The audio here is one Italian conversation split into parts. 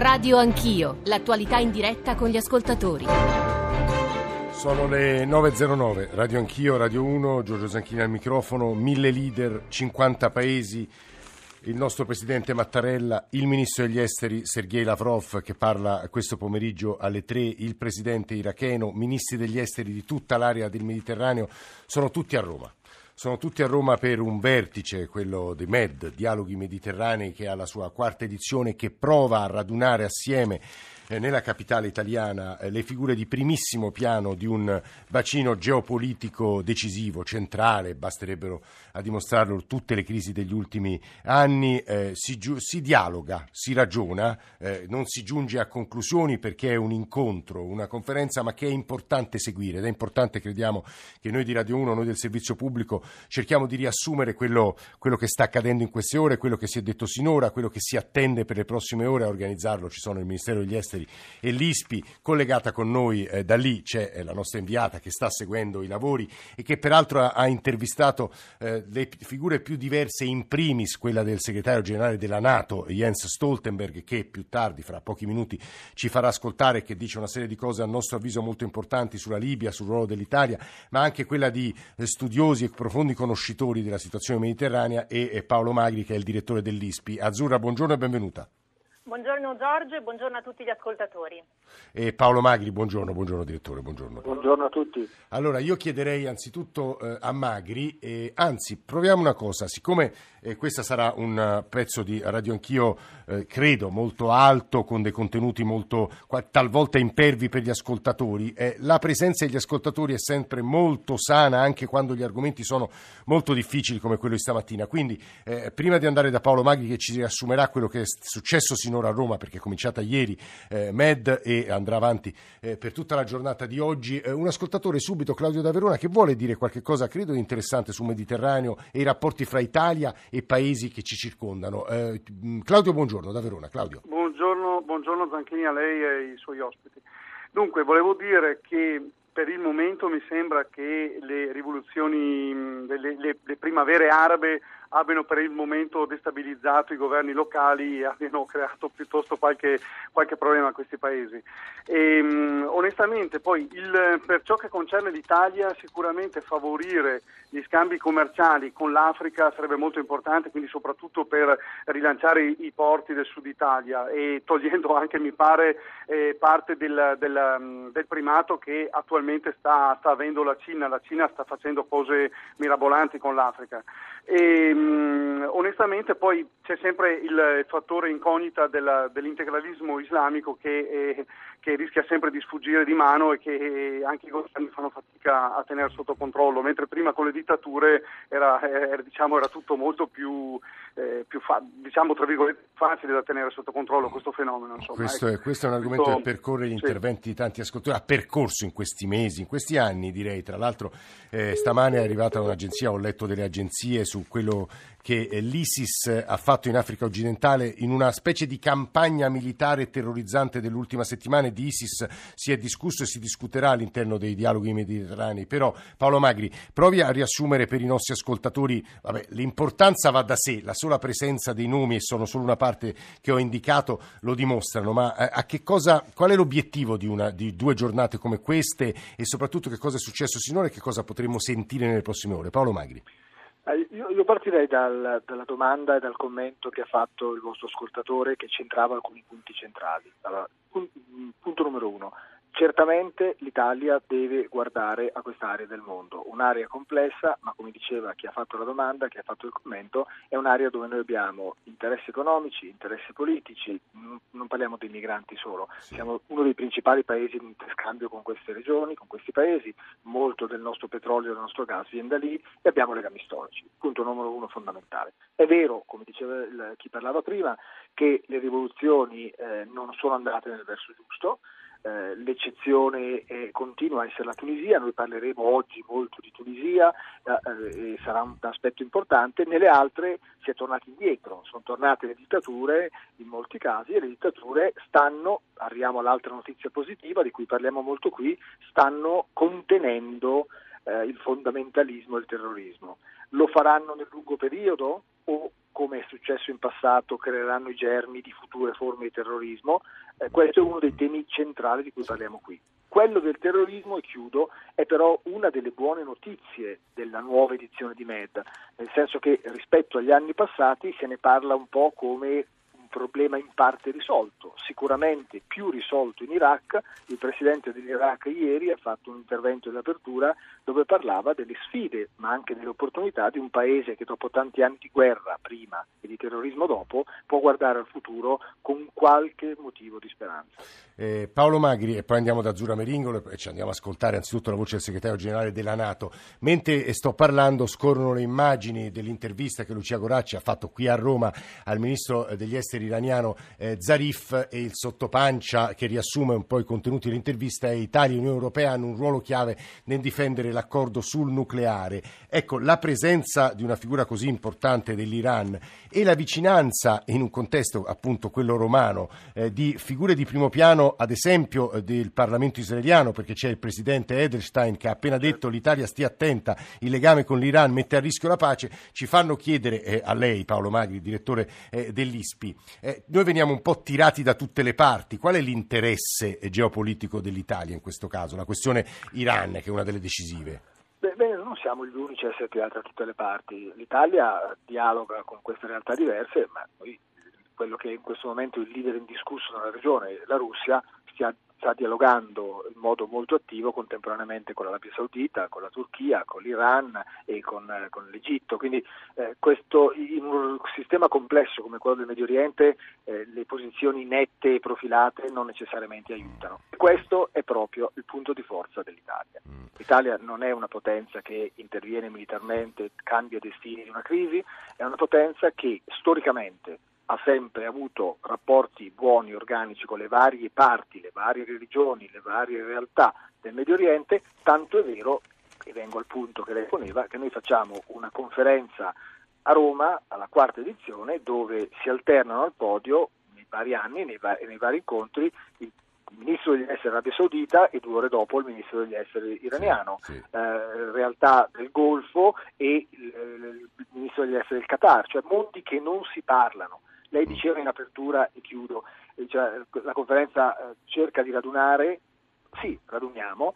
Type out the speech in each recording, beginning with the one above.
Radio Anch'io, l'attualità in diretta con gli ascoltatori. Sono le 9.09, Radio Anch'io, Radio 1, Giorgio Zanchini al microfono, mille leader, 50 paesi, il nostro presidente Mattarella, il ministro degli esteri Sergei Lavrov che parla questo pomeriggio alle 3, il presidente iracheno, ministri degli esteri di tutta l'area del Mediterraneo, sono tutti a Roma. Sono tutti a Roma per un vertice, quello di MED, Dialoghi Mediterranei, che ha la sua quarta edizione, che prova a radunare assieme nella capitale italiana eh, le figure di primissimo piano di un bacino geopolitico decisivo, centrale, basterebbero a dimostrarlo tutte le crisi degli ultimi anni, eh, si, si, dialoga, si ragiona, eh, non si giunge a conclusioni perché è un incontro, una conferenza, ma che è importante seguire ed è importante, crediamo, che noi di Radio 1, noi del servizio pubblico, cerchiamo di riassumere quello, quello che sta accadendo in queste ore, quello che si è detto sinora, quello che si attende per le prossime ore a organizzarlo. Ci sono il Ministero degli Esteri e l'ISPI, collegata con noi eh, da lì c'è eh, la nostra inviata che sta seguendo i lavori e che peraltro ha, ha intervistato eh, le figure più diverse, in primis quella del segretario generale della Nato, Jens Stoltenberg, che più tardi, fra pochi minuti, ci farà ascoltare e che dice una serie di cose a nostro avviso molto importanti sulla Libia, sul ruolo dell'Italia, ma anche quella di eh, studiosi e profondi conoscitori della situazione mediterranea e Paolo Magri, che è il direttore dell'ISPI. Azzurra, buongiorno e benvenuta. Buongiorno Giorgio e buongiorno a tutti gli ascoltatori. E Paolo Magri, buongiorno, buongiorno direttore, buongiorno. Buongiorno a tutti. Allora, io chiederei anzitutto eh, a Magri, eh, anzi, proviamo una cosa, siccome eh, questo sarà un pezzo di Radio Anch'io, eh, credo, molto alto, con dei contenuti molto, talvolta impervi per gli ascoltatori, eh, la presenza degli ascoltatori è sempre molto sana, anche quando gli argomenti sono molto difficili come quello di stamattina. Quindi, eh, prima di andare da Paolo Magri che ci riassumerà quello che è successo sinora, un'ora a Roma perché è cominciata ieri eh, Med e andrà avanti eh, per tutta la giornata di oggi. Eh, un ascoltatore subito, Claudio da Verona, che vuole dire qualche cosa, credo, interessante sul Mediterraneo e i rapporti fra Italia e paesi che ci circondano. Eh, Claudio, buongiorno da Verona. Claudio. Buongiorno, buongiorno Zanchini a lei e ai suoi ospiti. Dunque, volevo dire che per il momento mi sembra che le rivoluzioni, le, le, le primavere arabe abbiano per il momento destabilizzato i governi locali e abbiano creato piuttosto qualche, qualche problema a questi paesi. E, um, onestamente poi il, per ciò che concerne l'Italia sicuramente favorire gli scambi commerciali con l'Africa sarebbe molto importante, quindi soprattutto per rilanciare i, i porti del sud Italia e togliendo anche, mi pare, eh, parte del, del, del, primato che attualmente sta, sta avendo la Cina. La Cina sta facendo cose mirabolanti con l'Africa. E, um, onestamente poi c'è sempre il fattore incognita della, dell'integralismo islamico che, eh, che, rischia sempre di sfuggire di mano e che anche i governi fanno fatica a tenere sotto controllo, mentre prima con le dittature era, era, diciamo, era tutto molto più, eh, più fa- diciamo, facile da tenere sotto controllo questo fenomeno. Questo, è, ecco. questo, è, un argomento questo, che percorre gli sì. interventi di tanti ascoltatori, ha percorso in questi mesi, in questi anni direi, tra l'altro eh, stamane è arrivata un'agenzia, ho letto delle agenzie su quello che eh, l'ISIS ha fatto in Africa occidentale in una specie di campagna militare terrorizzante dell'ultima settimana di ISIS si è discusso e si discuterà all'interno dei dialoghi mediterranei. Però Paolo Magri, provi a riassumere per i nostri ascoltatori, vabbè, l'importanza va da sé, la sola presenza dei nomi e sono solo una parte che ho indicato lo dimostrano, ma eh, a che cosa, qual è l'obiettivo di, una, di due giornate come queste e soprattutto che cosa è successo sinora e che cosa potremo sentire nelle prossime ore? Paolo Magri. Eh, io, io partirei dal, dalla domanda e dal commento che ha fatto il vostro ascoltatore che centrava alcuni punti centrali. Allora, punto numero uno, Certamente l'Italia deve guardare a quest'area del mondo, un'area complessa, ma come diceva chi ha fatto la domanda, chi ha fatto il commento, è un'area dove noi abbiamo interessi economici, interessi politici, non parliamo di migranti solo, siamo uno dei principali paesi in scambio con queste regioni, con questi paesi, molto del nostro petrolio e del nostro gas viene da lì e abbiamo legami storici, punto numero uno fondamentale. È vero, come diceva il, chi parlava prima, che le rivoluzioni eh, non sono andate nel verso giusto, eh, l'eccezione eh, continua a essere la Tunisia, noi parleremo oggi molto di Tunisia eh, e sarà un aspetto importante, nelle altre si è tornati indietro, sono tornate le dittature in molti casi e le dittature stanno, arriviamo all'altra notizia positiva di cui parliamo molto qui, stanno contenendo eh, il fondamentalismo e il terrorismo. Lo faranno nel lungo periodo o come è successo in passato, creeranno i germi di future forme di terrorismo. Eh, questo è uno dei temi centrali di cui parliamo qui. Quello del terrorismo, e chiudo, è però una delle buone notizie della nuova edizione di MED, nel senso che rispetto agli anni passati se ne parla un po' come problema in parte risolto, sicuramente più risolto in Iraq. Il presidente dell'Iraq ieri ha fatto un intervento di apertura dove parlava delle sfide, ma anche delle opportunità di un paese che dopo tanti anni di guerra prima e di terrorismo dopo può guardare al futuro con qualche motivo di speranza. Eh, Paolo Magri e poi andiamo da Zura Meringolo e ci andiamo a ascoltare anzitutto la voce del segretario generale della Nato. Mentre sto parlando scorrono le immagini dell'intervista che Lucia Goracci ha fatto qui a Roma al ministro degli esteri iraniano eh, Zarif e il sottopancia che riassume un po' i contenuti dell'intervista è Italia e Unione Europea hanno un ruolo chiave nel difendere l'accordo sul nucleare. Ecco, la presenza di una figura così importante dell'Iran e la vicinanza in un contesto appunto quello romano eh, di figure di primo piano ad esempio eh, del Parlamento israeliano, perché c'è il presidente Edelstein che ha appena detto l'Italia stia attenta, il legame con l'Iran mette a rischio la pace, ci fanno chiedere eh, a lei, Paolo Magri, direttore eh, dell'ISPI, eh, noi veniamo un po' tirati da tutte le parti, qual è l'interesse geopolitico dell'Italia in questo caso, la questione Iran che è una delle decisive? Beh, non siamo gli unici a essere tirati da tutte le parti. L'Italia dialoga con queste realtà diverse, ma noi quello che in questo momento è il leader indiscusso nella regione, la Russia, stia, sta dialogando in modo molto attivo contemporaneamente con l'Arabia Saudita, con la Turchia, con l'Iran e con, eh, con l'Egitto. Quindi eh, questo, in un sistema complesso come quello del Medio Oriente eh, le posizioni nette e profilate non necessariamente aiutano. Questo è proprio il punto di forza dell'Italia. Mm. L'Italia non è una potenza che interviene militarmente, cambia destini di una crisi, è una potenza che storicamente ha sempre avuto rapporti buoni, organici con le varie parti, le varie religioni, le varie realtà del Medio Oriente, tanto è vero, e vengo al punto che lei poneva, che noi facciamo una conferenza a Roma, alla quarta edizione, dove si alternano al podio nei vari anni, nei, vari, nei vari incontri, il ministro degli esteri Arabia Saudita e due ore dopo il ministro degli esteri iraniano, sì, sì. Eh, realtà del Golfo e il, il ministro degli esteri del Qatar, cioè mondi che non si parlano. Lei diceva in apertura, e chiudo, eh, cioè, la conferenza eh, cerca di radunare, sì, raduniamo,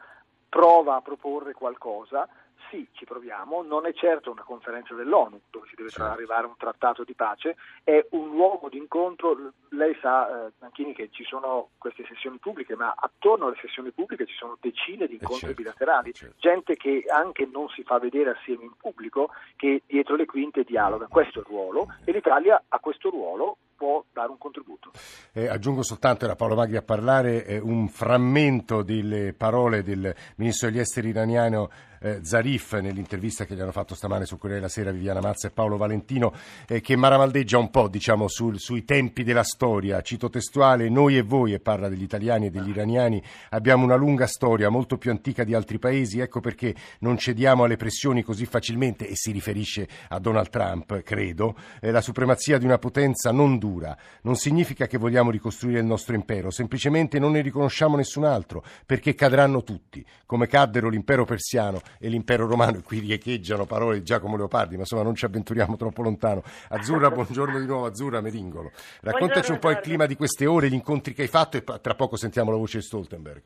prova a proporre qualcosa, sì, ci proviamo, non è certo una conferenza dell'ONU dove si deve certo. arrivare a un trattato di pace, è un luogo di incontro, lei sa, eh, Anchini, che ci sono queste sessioni pubbliche, ma attorno alle sessioni pubbliche ci sono decine di incontri certo. bilaterali, certo. gente che anche non si fa vedere assieme in pubblico, che dietro le quinte dialoga, questo è il ruolo e l'Italia ha questo ruolo può dare un contributo. Eh, aggiungo soltanto, era Paolo Magri a parlare, eh, un frammento delle parole del ministro degli esteri iraniano eh, Zarif nell'intervista che gli hanno fatto stamane su Corriere della Sera Viviana Mazza e Paolo Valentino eh, che maramaldeggia un po' diciamo, sul, sui tempi della storia. Cito testuale, noi e voi, e parla degli italiani e degli iraniani, abbiamo una lunga storia molto più antica di altri paesi, ecco perché non cediamo alle pressioni così facilmente e si riferisce a Donald Trump, credo. Eh, la supremazia di una potenza non dura. Non significa che vogliamo ricostruire il nostro impero, semplicemente non ne riconosciamo nessun altro, perché cadranno tutti, come caddero l'impero persiano e l'impero romano, e qui riecheggiano parole di Giacomo Leopardi, ma insomma non ci avventuriamo troppo lontano. Azzurra, buongiorno di nuovo, Azzurra Meringolo. Raccontaci un po' il clima di queste ore, gli incontri che hai fatto e tra poco sentiamo la voce di Stoltenberg.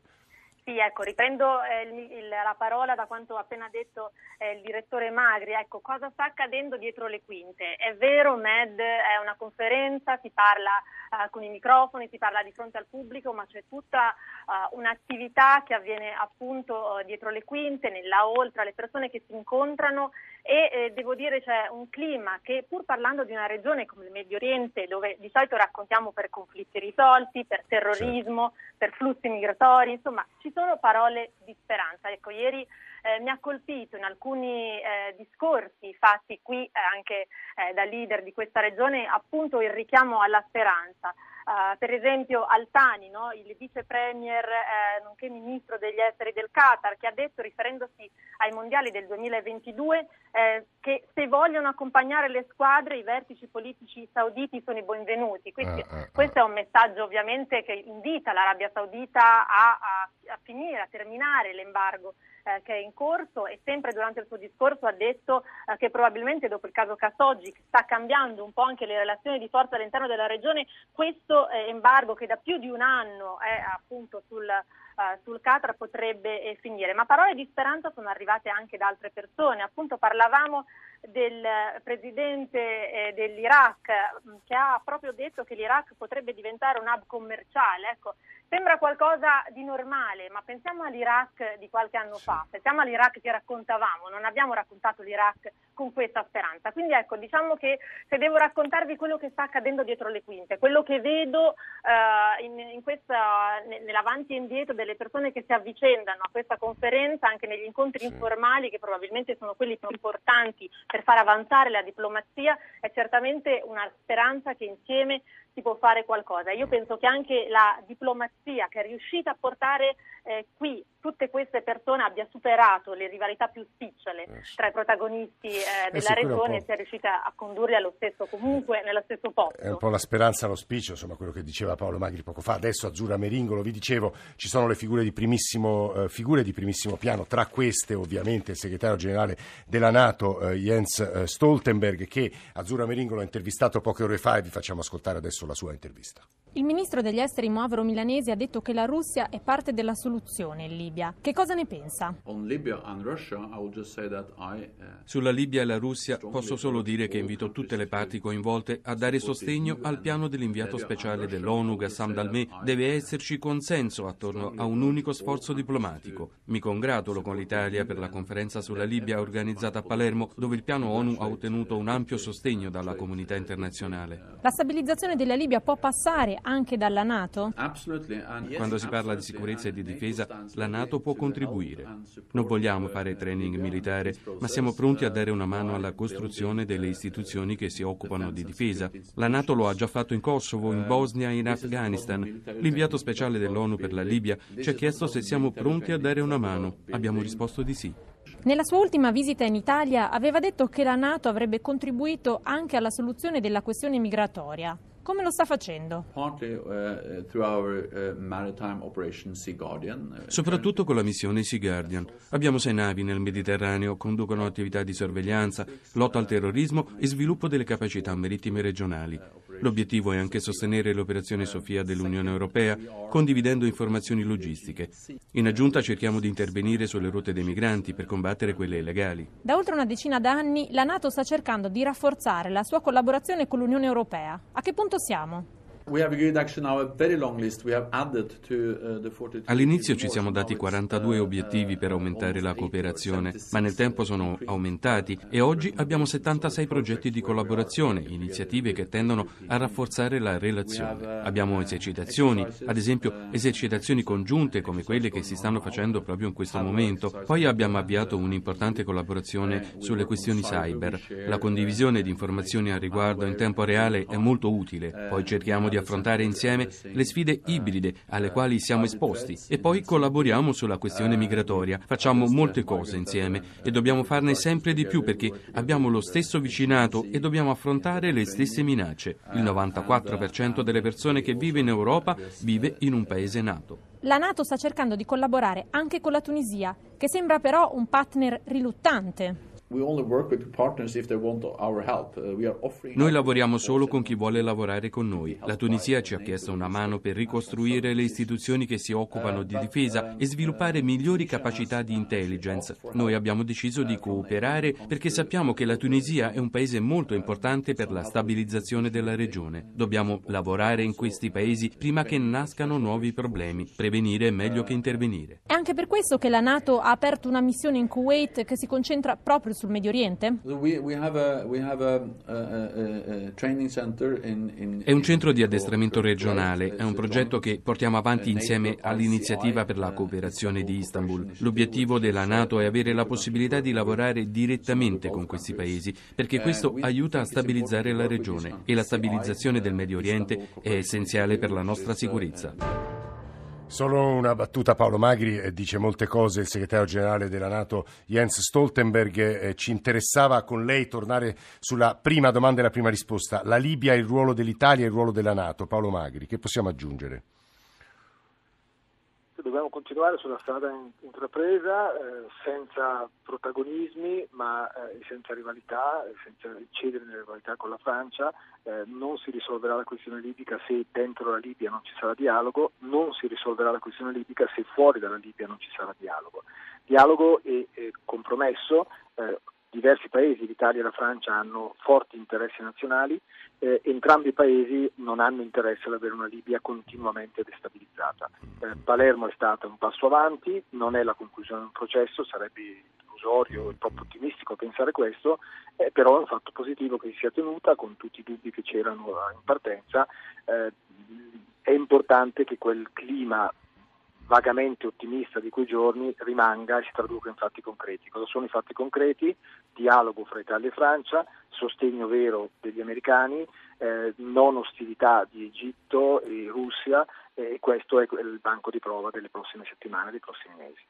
Sì, ecco, riprendo eh, il, la parola da quanto ha appena detto eh, il direttore Magri. Ecco, cosa sta accadendo dietro le quinte? È vero, MED è una conferenza, si parla eh, con i microfoni, si parla di fronte al pubblico, ma c'è tutta uh, un'attività che avviene appunto uh, dietro le quinte, nella oltre, le persone che si incontrano e eh, devo dire c'è un clima che pur parlando di una regione come il Medio Oriente dove di solito raccontiamo per conflitti risolti, per terrorismo, certo. per flussi migratori, insomma ci sono parole di speranza. Ecco, ieri eh, mi ha colpito in alcuni eh, discorsi fatti qui eh, anche eh, da leader di questa regione appunto il richiamo alla speranza. Uh, per esempio Altani, no? il vice premier eh, nonché ministro degli esteri del Qatar, che ha detto, riferendosi ai mondiali del 2022, eh, che se vogliono accompagnare le squadre i vertici politici sauditi sono i benvenuti. Quindi, uh, uh, questo è un messaggio ovviamente che invita l'Arabia Saudita a, a, a finire, a terminare l'embargo eh, che è in corso e sempre durante il suo discorso ha detto eh, che probabilmente dopo il caso Khashoggi sta cambiando un po' anche le relazioni di forza all'interno della regione, questo eh, embargo che da più di un anno è appunto sul uh, sul Qatar potrebbe eh, finire. Ma parole di speranza sono arrivate anche da altre persone. Appunto parlavamo del presidente eh, dell'Iraq mm, che ha proprio detto che l'Iraq potrebbe diventare un hub commerciale. Ecco, sembra qualcosa di normale, ma pensiamo all'Iraq di qualche anno sì. fa, pensiamo all'Iraq che raccontavamo, non abbiamo raccontato l'Iraq con questa speranza. Quindi ecco, diciamo che se devo raccontarvi quello che sta accadendo dietro le quinte, quello che vedo uh, in, in questa, nell'avanti e indietro delle persone che si avvicendano a questa conferenza, anche negli incontri sì. informali, che probabilmente sono quelli più importanti per far avanzare la diplomazia, è certamente una speranza che insieme si può fare qualcosa. Io penso che anche la diplomazia che è riuscita a portare eh, qui tutte queste persone abbia superato le rivalità più spicciole eh, tra i protagonisti eh, eh della regione e sia riuscita a condurli allo stesso, comunque nello stesso posto. È un po' la speranza l'auspicio, insomma quello che diceva Paolo Magri poco fa. Adesso Azzurra Meringolo, vi dicevo, ci sono le figure di primissimo, eh, figure di primissimo piano, tra queste ovviamente il segretario generale della Nato eh, Jens eh, Stoltenberg che Azzurra Meringolo ha intervistato poche ore fa e vi facciamo ascoltare adesso la sua intervista. Il ministro degli esteri Moavero Milanesi ha detto che la Russia è parte della soluzione in Libia. Che cosa ne pensa? Uh, Sulla Libia e la Russia posso solo dire che invito tutte le parti coinvolte a dare sostegno al piano dell'inviato speciale dell'ONU Gassam Dalmé. Deve esserci consenso attorno a un unico sforzo diplomatico. Mi congratulo con l'Italia per la conferenza sulla Libia organizzata a Palermo, dove il piano ONU ha ottenuto un ampio sostegno dalla comunità internazionale. La stabilizzazione della Libia può passare anche dalla Nato? Quando si parla di sicurezza e di difesa, la Nato può contribuire. Non vogliamo fare training militare, ma siamo pronti a dare una mano alla costruzione delle istituzioni che si occupano di difesa. La Nato lo ha già fatto in Kosovo, in Bosnia e in Afghanistan. L'inviato speciale dell'ONU per la Libia ci ha chiesto se siamo pronti a dare una mano. Abbiamo risposto di sì. Nella sua ultima visita in Italia aveva detto che la Nato avrebbe contribuito anche alla soluzione della questione migratoria. Come lo sta facendo? Uh, uh, uh, Soprattutto con la missione Sea Guardian. Abbiamo sei navi nel Mediterraneo, conducono attività di sorveglianza, lotta al terrorismo e sviluppo delle capacità marittime regionali. L'obiettivo è anche sostenere l'operazione Sofia dell'Unione Europea, condividendo informazioni logistiche. In aggiunta cerchiamo di intervenire sulle rotte dei migranti per combattere quelle illegali. Da oltre una decina d'anni la Nato sta cercando di rafforzare la sua collaborazione con l'Unione Europea. A che punto siamo? All'inizio ci siamo dati 42 obiettivi per aumentare la cooperazione, ma nel tempo sono aumentati e oggi abbiamo 76 progetti di collaborazione, iniziative che tendono a rafforzare la relazione. Abbiamo esercitazioni, ad esempio esercitazioni congiunte come quelle che si stanno facendo proprio in questo momento. Poi abbiamo avviato un'importante collaborazione sulle questioni cyber. La condivisione di informazioni al riguardo in tempo reale è molto utile. Poi cerchiamo di affrontare insieme le sfide ibride alle quali siamo esposti e poi collaboriamo sulla questione migratoria. Facciamo molte cose insieme e dobbiamo farne sempre di più perché abbiamo lo stesso vicinato e dobbiamo affrontare le stesse minacce. Il 94% delle persone che vive in Europa vive in un paese nato. La Nato sta cercando di collaborare anche con la Tunisia, che sembra però un partner riluttante. Uh, noi lavoriamo solo con chi vuole lavorare con noi. La Tunisia ci ha chiesto una mano per ricostruire le istituzioni che si occupano di difesa e sviluppare migliori capacità di intelligence. Noi abbiamo deciso di cooperare perché sappiamo che la Tunisia è un paese molto importante per la stabilizzazione della regione. Dobbiamo lavorare in questi paesi prima che nascano nuovi problemi. Prevenire è meglio che intervenire. È anche per questo che la Nato ha aperto una missione in Kuwait che si concentra proprio sul Medio Oriente? È un centro di addestramento regionale, è un progetto che portiamo avanti insieme all'iniziativa per la cooperazione di Istanbul. L'obiettivo della Nato è avere la possibilità di lavorare direttamente con questi paesi, perché questo aiuta a stabilizzare la regione e la stabilizzazione del Medio Oriente è essenziale per la nostra sicurezza. Solo una battuta, Paolo Magri eh, dice molte cose, il segretario generale della Nato Jens Stoltenberg, eh, ci interessava con lei tornare sulla prima domanda e la prima risposta, la Libia, il ruolo dell'Italia e il ruolo della Nato. Paolo Magri, che possiamo aggiungere? Dobbiamo continuare sulla strada intrapresa eh, senza protagonismi ma eh, senza rivalità, senza cedere nelle rivalità con la Francia. Eh, non si risolverà la questione libica se dentro la Libia non ci sarà dialogo, non si risolverà la questione libica se fuori dalla Libia non ci sarà dialogo. Dialogo e, compromesso eh, diversi paesi, l'Italia e la Francia, hanno forti interessi nazionali, eh, entrambi i paesi non hanno interesse ad avere una Libia continuamente destabilizzata. Eh, Palermo è stata un passo avanti, non è la conclusione di un processo, sarebbe illusorio e troppo ottimistico pensare questo, eh, però è un fatto positivo che si sia tenuta con tutti i dubbi che c'erano in partenza. Eh, è importante che quel clima vagamente ottimista di quei giorni rimanga e si traduca in fatti concreti. Cosa sono i fatti concreti? Dialogo fra Italia e Francia, sostegno vero degli americani, eh, non ostilità di Egitto e Russia e questo è il banco di prova delle prossime settimane, dei prossimi mesi.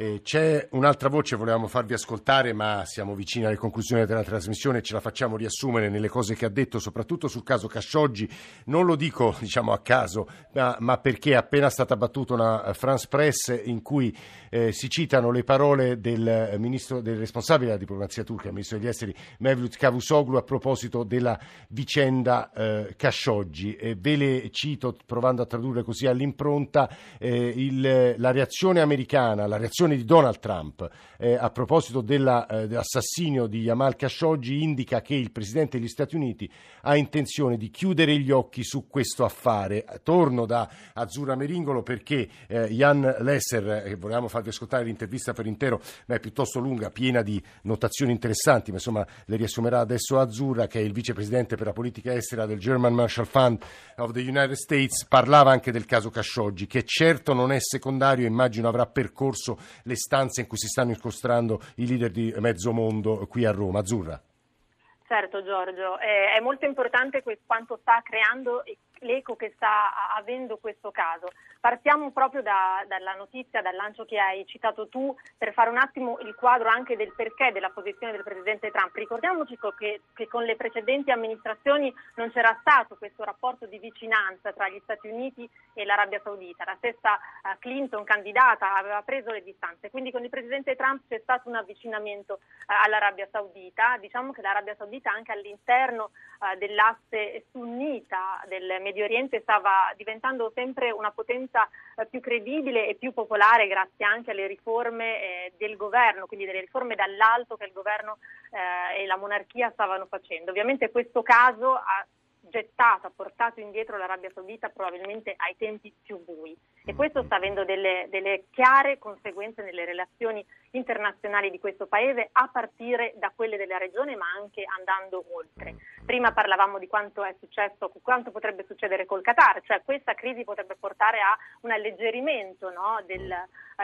Eh, c'è un'altra voce che volevamo farvi ascoltare, ma siamo vicini alle conclusioni della trasmissione e ce la facciamo riassumere nelle cose che ha detto, soprattutto sul caso Khashoggi. Non lo dico diciamo, a caso, ma, ma, perché è appena stata battuta una France Press in cui eh, si citano le parole del, ministro, del responsabile della diplomazia turca, il ministro degli esteri Mevlut Cavusoglu, a proposito della vicenda eh, Khashoggi. E ve le cito provando a tradurre così all'impronta eh, il, la reazione americana, la reazione dichiarazione di Donald Trump eh, a proposito della, eh, dell'assassinio di Jamal Khashoggi indica che il Presidente degli Stati Uniti ha intenzione di chiudere gli occhi su questo affare. Torno da Azzurra Meringolo perché eh, Jan Lesser, che volevamo farvi ascoltare l'intervista per intero, ma è piuttosto lunga, piena di notazioni interessanti, ma insomma le riassumerà adesso Azzurra, che è il vicepresidente per la politica estera del German Marshall Fund of the United States, parlava anche del caso Khashoggi, che certo non è secondario, immagino avrà percorso le stanze in cui si stanno incostrando i leader di mezzo mondo qui a Roma. Azzurra. Certo Giorgio, eh, è molto importante quanto sta creando l'eco che sta avendo questo caso. Partiamo proprio da, dalla notizia, dal lancio che hai citato tu, per fare un attimo il quadro anche del perché della posizione del Presidente Trump. Ricordiamoci che, che con le precedenti amministrazioni non c'era stato questo rapporto di vicinanza tra gli Stati Uniti e l'Arabia Saudita. La stessa uh, Clinton, candidata, aveva preso le distanze. Quindi con il Presidente Trump c'è stato un avvicinamento uh, all'Arabia Saudita. Diciamo che l'Arabia Saudita anche all'interno uh, dell'asse sunnita del Medio Oriente stava diventando sempre una potenza eh, più credibile e più popolare grazie anche alle riforme eh, del governo, quindi delle riforme dall'alto che il governo eh, e la monarchia stavano facendo. Ovviamente questo caso ha gettato, ha portato indietro l'Arabia Saudita probabilmente ai tempi più bui e questo sta avendo delle, delle, chiare conseguenze nelle relazioni internazionali di questo paese a partire da quelle della regione ma anche andando oltre. Prima parlavamo di quanto è successo, quanto potrebbe succedere col Qatar, cioè questa crisi potrebbe portare a un alleggerimento no, del,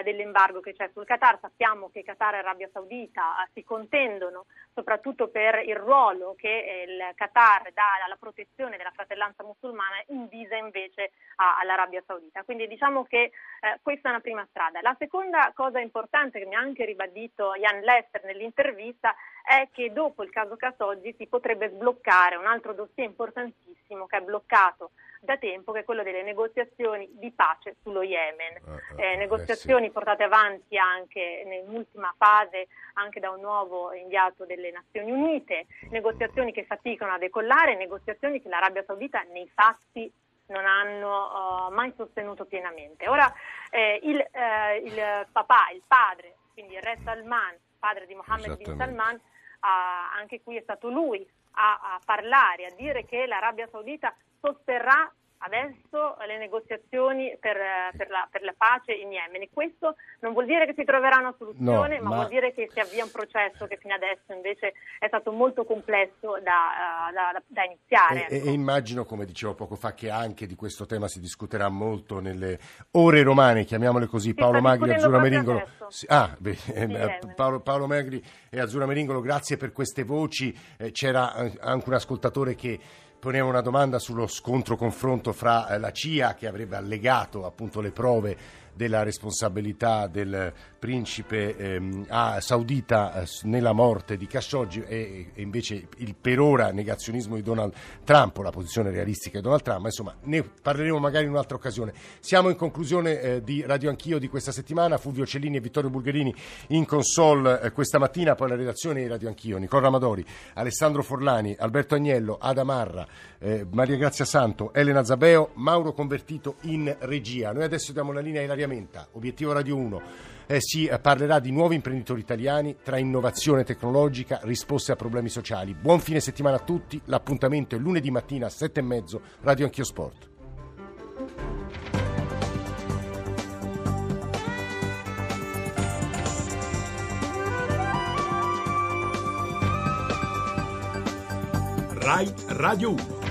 dell'embargo che c'è sul Qatar. Sappiamo che Qatar e Arabia Saudita si contendono soprattutto per il ruolo che il Qatar dà alla protezione della fratellanza musulmana in visa invece all'Arabia Saudita. Quindi diciamo che eh, questa è una prima strada. La seconda cosa importante che mi ha anche ribadito Jan Lester nell'intervista è che dopo il caso Khashoggi si potrebbe sbloccare un altro dossier importantissimo che è bloccato da tempo, che è quello delle negoziazioni di pace sullo Yemen. Uh, uh, eh, negoziazioni eh sì. portate avanti anche nell'ultima fase anche da un nuovo inviato delle Nazioni Unite, negoziazioni che faticano a decollare, negoziazioni che l'Arabia Saudita nei fatti non hanno uh, mai sostenuto pienamente. Ora eh, il, eh, il, papà, il padre, quindi il re Salman, padre di Mohammed bin Salman, anche qui è stato lui a, a parlare, a dire che l'Arabia Saudita sosterrà adesso le negoziazioni per, per, la, per, la, pace in Yemen. Questo non vuol dire che si troverà una soluzione, no, ma, ma, vuol dire che si avvia un processo che fino adesso invece è stato molto complesso da, da, da iniziare. E, ecco. e, immagino, come dicevo poco fa, che anche di questo tema si discuterà molto nelle ore romane, chiamiamole così, Paolo Magri e Azzurra Meringolo. Ah, beh, eh, Paolo, Paolo, Magri e Azzurra Meringolo, grazie per queste voci. Eh, c'era anche un ascoltatore che poneva una domanda sullo scontro confronto fra eh, la CIA che avrebbe allegato appunto le prove della responsabilità del principe ehm, saudita eh, nella morte di Khashoggi e, e, invece il per ora negazionismo di Donald Trump, la posizione realistica di Donald Trump, ma insomma ne parleremo magari in un'altra occasione. Siamo in conclusione eh, di Radio Anch'io di questa settimana, Fulvio Cellini e Vittorio Bulgherini in console eh, questa mattina, poi la redazione di Radio Anch'io, Nicola Ramadori, Alessandro Forlani, Alberto Agnello, Ada Marra, eh, Maria Grazia Santo, Elena Zabeo, Mauro Convertito in regia. Noi adesso diamo la linea a Ilaria Menta, obiettivo Radio 1. Eh, si eh, parlerà di nuovi imprenditori italiani tra innovazione tecnologica, risposte a problemi sociali. Buon fine settimana a tutti, l'appuntamento è lunedì mattina a sette e mezzo, Radio Anch'io Sport. RAI Radio 1